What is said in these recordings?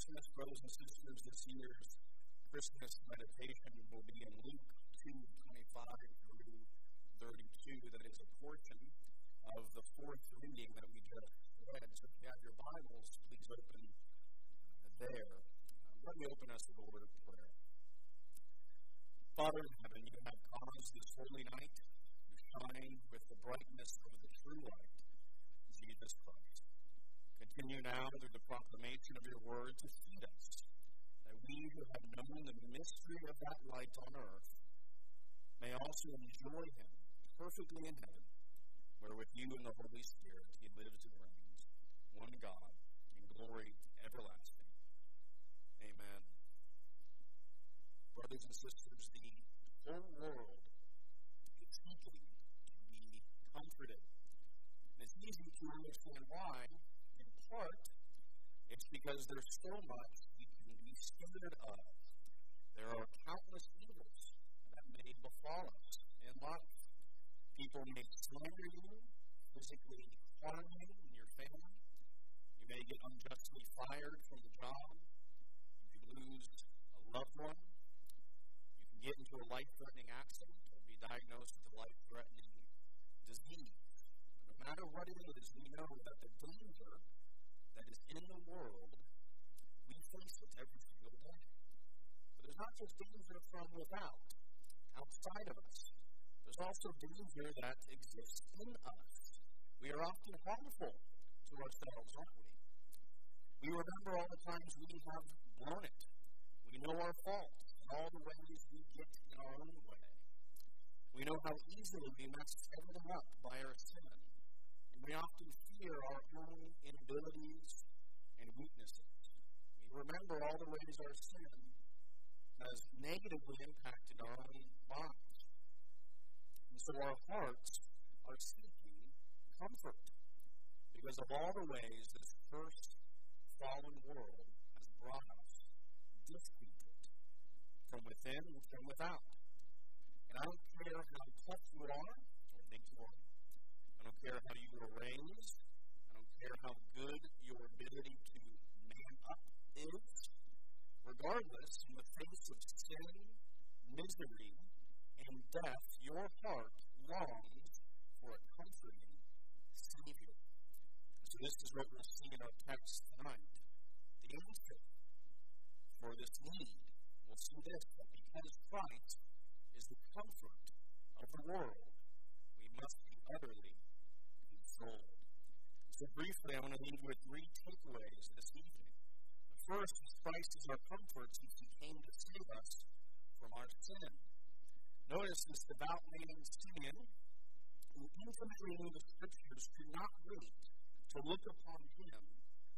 Christmas, brothers and sisters, this year's Christmas meditation will be in Luke 2 25 through 32. That is a portion of the fourth reading that we just read. So if you have your Bibles, please open there. Let me open us with a word of prayer. Father in heaven, you have caused this holy night to shine with the brightness of the true light, Jesus Christ. Continue now through the proclamation of your word to feed us, that we who have known the mystery of that light on earth may also enjoy him perfectly in heaven, where with you and the Holy Spirit he lives and reigns, one God, in glory everlasting. Amen. Brothers and sisters, the whole world is seeking to be comforted. And it's easy to understand why. Because there's so much we can be scared of. There are countless evils that may befall us in life. People may slander you, physically harm you and your family. You may get unjustly fired from the job. You can lose a loved one. You can get into a life threatening accident or be diagnosed with a life threatening disease. No matter what it is, we know that the danger that is in the world, it every single day. But there's not just danger from without, outside of us. There's also danger that exists in us. We are often harmful to ourselves, aren't we? We remember all the times we have blown it. We know our faults, and all the ways we get in our own way. We know how easily we mess everything up by our sin. And we often fear our own inabilities remember all the ways our sin has negatively impacted our own lives. And so our hearts are seeking comfort because of all the ways this first fallen world has brought us discomfort from within and from without. And I don't care how tough you are or think you are. I don't care how you were raised. I don't care how good your ability to man up is. Regardless, in the face of sin, misery, and death, your heart longs for a comforting Savior. So this is what we'll see in our text tonight. The answer for this need, we'll see this, that because Christ is the comfort of the world, we must be utterly consoled. So briefly, I want to leave with three takeaways this evening. First, Christ is our comfort since he came to save us from our sin. Notice this devout man Simeon, who intimately knew the scriptures, could not wait to look upon him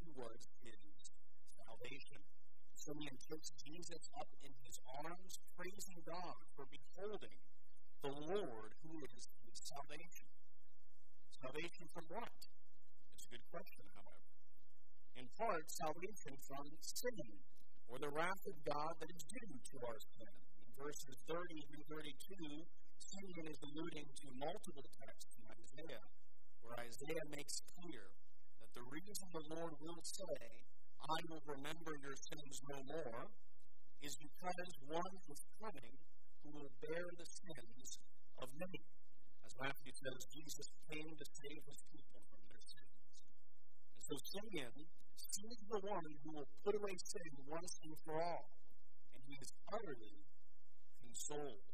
who was his salvation. Simeon takes Jesus up in his arms, praising God for beholding the Lord who is his salvation. Salvation from what? It's a good question, however. In part, salvation from sin, or the wrath of God that is due to our sin. In verses 30 through 32, Simeon is alluding to multiple texts in Isaiah, where Isaiah makes clear that the reason the Lord will say, I will remember your sins no more, is because one is coming who will bear the sins of many. As Matthew says, Jesus came to save his people from their sins. And so Simeon sees the one who will put away sin once and for all, and he is utterly consoled.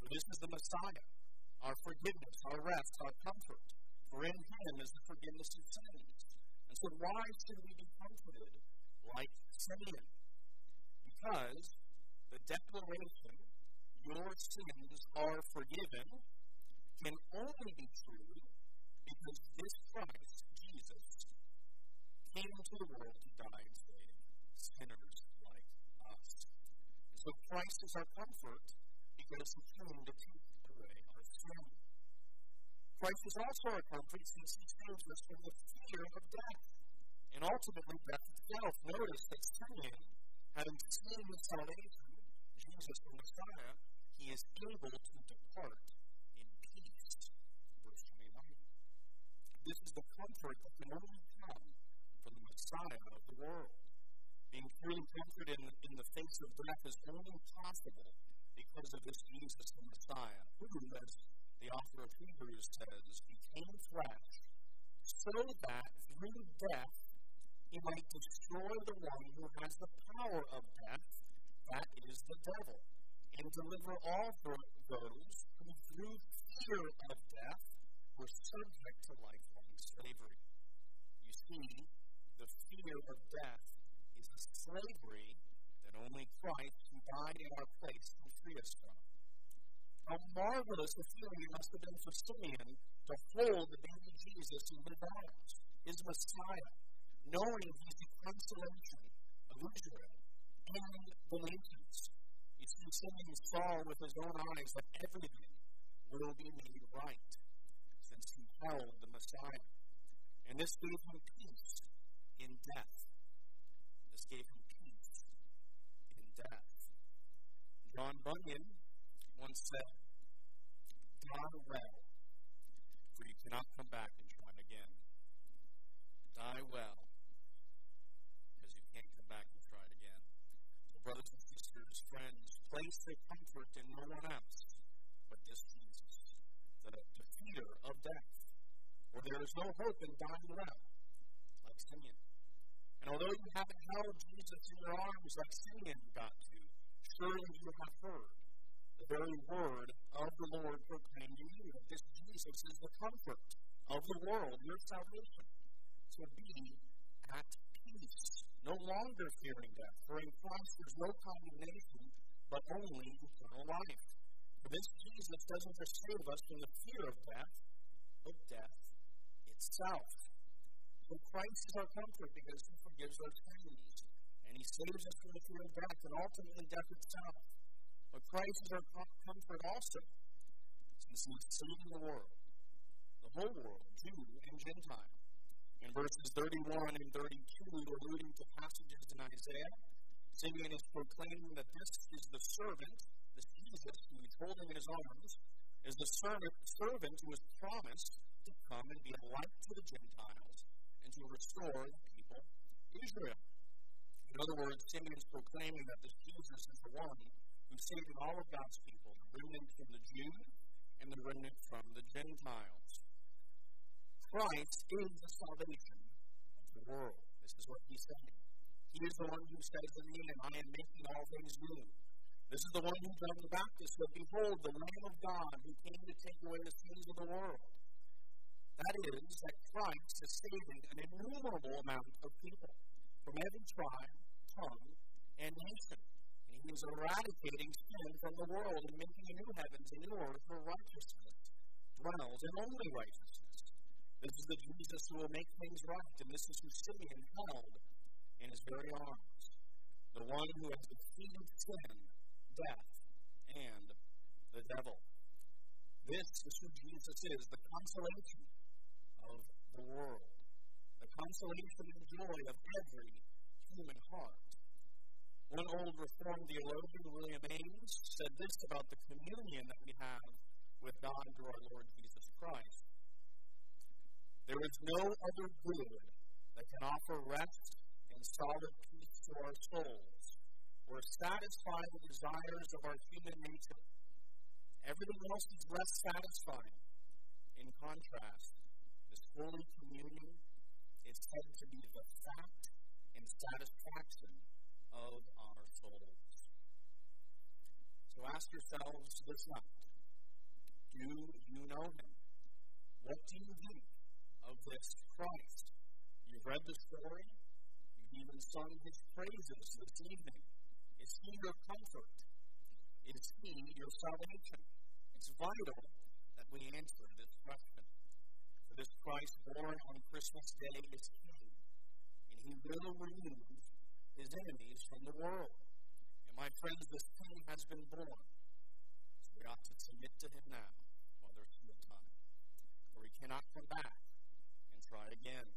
For this is the Messiah, our forgiveness, our rest, our comfort. For in him is the forgiveness of sins. And so why should we be comforted like Simeon? Because the declaration, your sins are forgiven, can only be true because this Christ, came into the world to die and save sinners like us. And so Christ is our comfort because he came to take away our sin. Christ is also our comfort since he saves us from the fear of death and ultimately death itself. Notice that Simeon, having seen the salvation, Jesus the Messiah, he is able to depart in peace. Verse 29. This is the comfort that can only Messiah of the world. Being truly comforted in, in the face of death is only possible because of this Jesus, the Messiah, who, as the author of Hebrews says, became flesh so that through death he might destroy the one who has the power of death, that is the devil, and deliver all those who through fear of death were subject to lifelong slavery. You see, the fear of death is a slavery that only Christ, who died in our place, can free us from. How marvelous a feeling it must have been for Simeon to hold the baby Jesus in his arms, his Messiah, knowing he's the consolation of Israel and the nations. You see, Simeon saw with his own eyes that everything will be made right since he held the Messiah. And this gave him peace in death. This gave him peace in death. John Bunyan once said, Die well, for you cannot come back and try again. Die well, because you can't come back and try it again. Well, brothers and sisters, friends, place their comfort in no one else but this Jesus, the defeater of death. For there is no hope in dying well, like Simeon. And although you haven't held Jesus in your arms like Simeon got to, surely you have heard the very word of the Lord proclaimed to you that this Jesus is the comfort of the world, your salvation. So be at peace, no longer fearing death, for in Christ there's no condemnation, but only eternal life. For this Jesus doesn't just save us from the fear of death, but death itself. So Christ is our comfort because he forgives our sins, and he saves us from the fear of death, and ultimately death itself. But Christ is our comfort also, since he is saving the world, the whole world, Jew and Gentile. In verses 31 and 32, alluding to passages in Isaiah, Simeon is proclaiming that this is the servant, this Jesus who he's holding in his arms, is the servant, servant who is promised to come and be a light to the Gentiles and to restore Israel. In other words, Simeon is proclaiming that this Jesus is the one who's saving all of God's people, the remnant from the Jews and the remnant from the Gentiles. Christ is the salvation of the world. This is what he's saying. He is the one who says to me, and I am making all things new. This is the one who John the Baptist said, Behold, the Lamb of God who came to take away the sins of the world. That is, that Christ is saving an innumerable amount of people from every tribe, tongue, and nation. And He is eradicating sin from the world and making a new heavens and new earth where righteousness dwells, and only righteousness. This is the Jesus who will make things right, and this is who Simeon held in his very arms. The one who has defeated sin, death, and the devil. This is who Jesus is, the consolation of the world, the consolation and joy of every human heart. One old Reformed theologian, William Ames, said this about the communion that we have with God through our Lord Jesus Christ. There is no other good that can offer rest and solid peace to our souls, or satisfy the desires of our human nature. Everything else is less satisfying. In contrast, holy communion is said to be the fact and satisfaction of our souls. So ask yourselves this night Do you know him? What do you think of this Christ? You've read the story, you've even sung his praises this evening. Is he your comfort? Is he your salvation? It's vital that we answer this question. Christ born on Christmas Day is king, and he will remove his enemies from the world. And my friends, this king has been born. So we ought to submit to him now while there's still time. For he cannot come back and try again.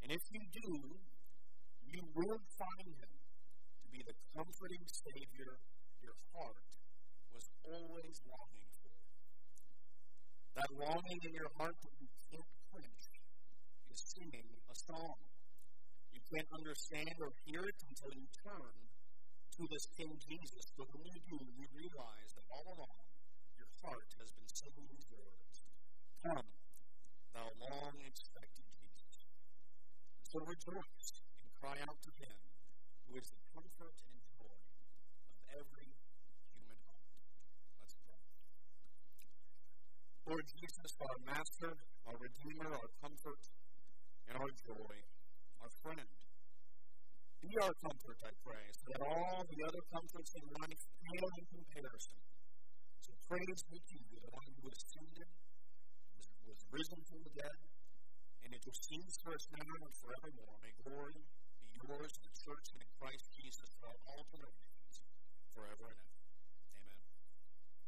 And if you do, you will find him to be the comforting Savior your heart was always longing longing in your heart that you can't quench is singing a song. You can't understand or hear it until you turn to this King Jesus. But when you do, you realize that all along your heart has been singing these words Come, thou long expected Jesus. So rejoice and cry out to him who is the comfort and joy of every human heart. Let's pray. Lord Jesus, our Master, our Redeemer, our comfort, and our joy, our friend. Be our comfort, I pray, so that all the other comforts in life pale in comparison. So praise be to you, the one who ascended, was, was risen from the dead, and intercedes for us now and forevermore. May glory be yours, the church, and in Christ Jesus, all generations, forever and ever.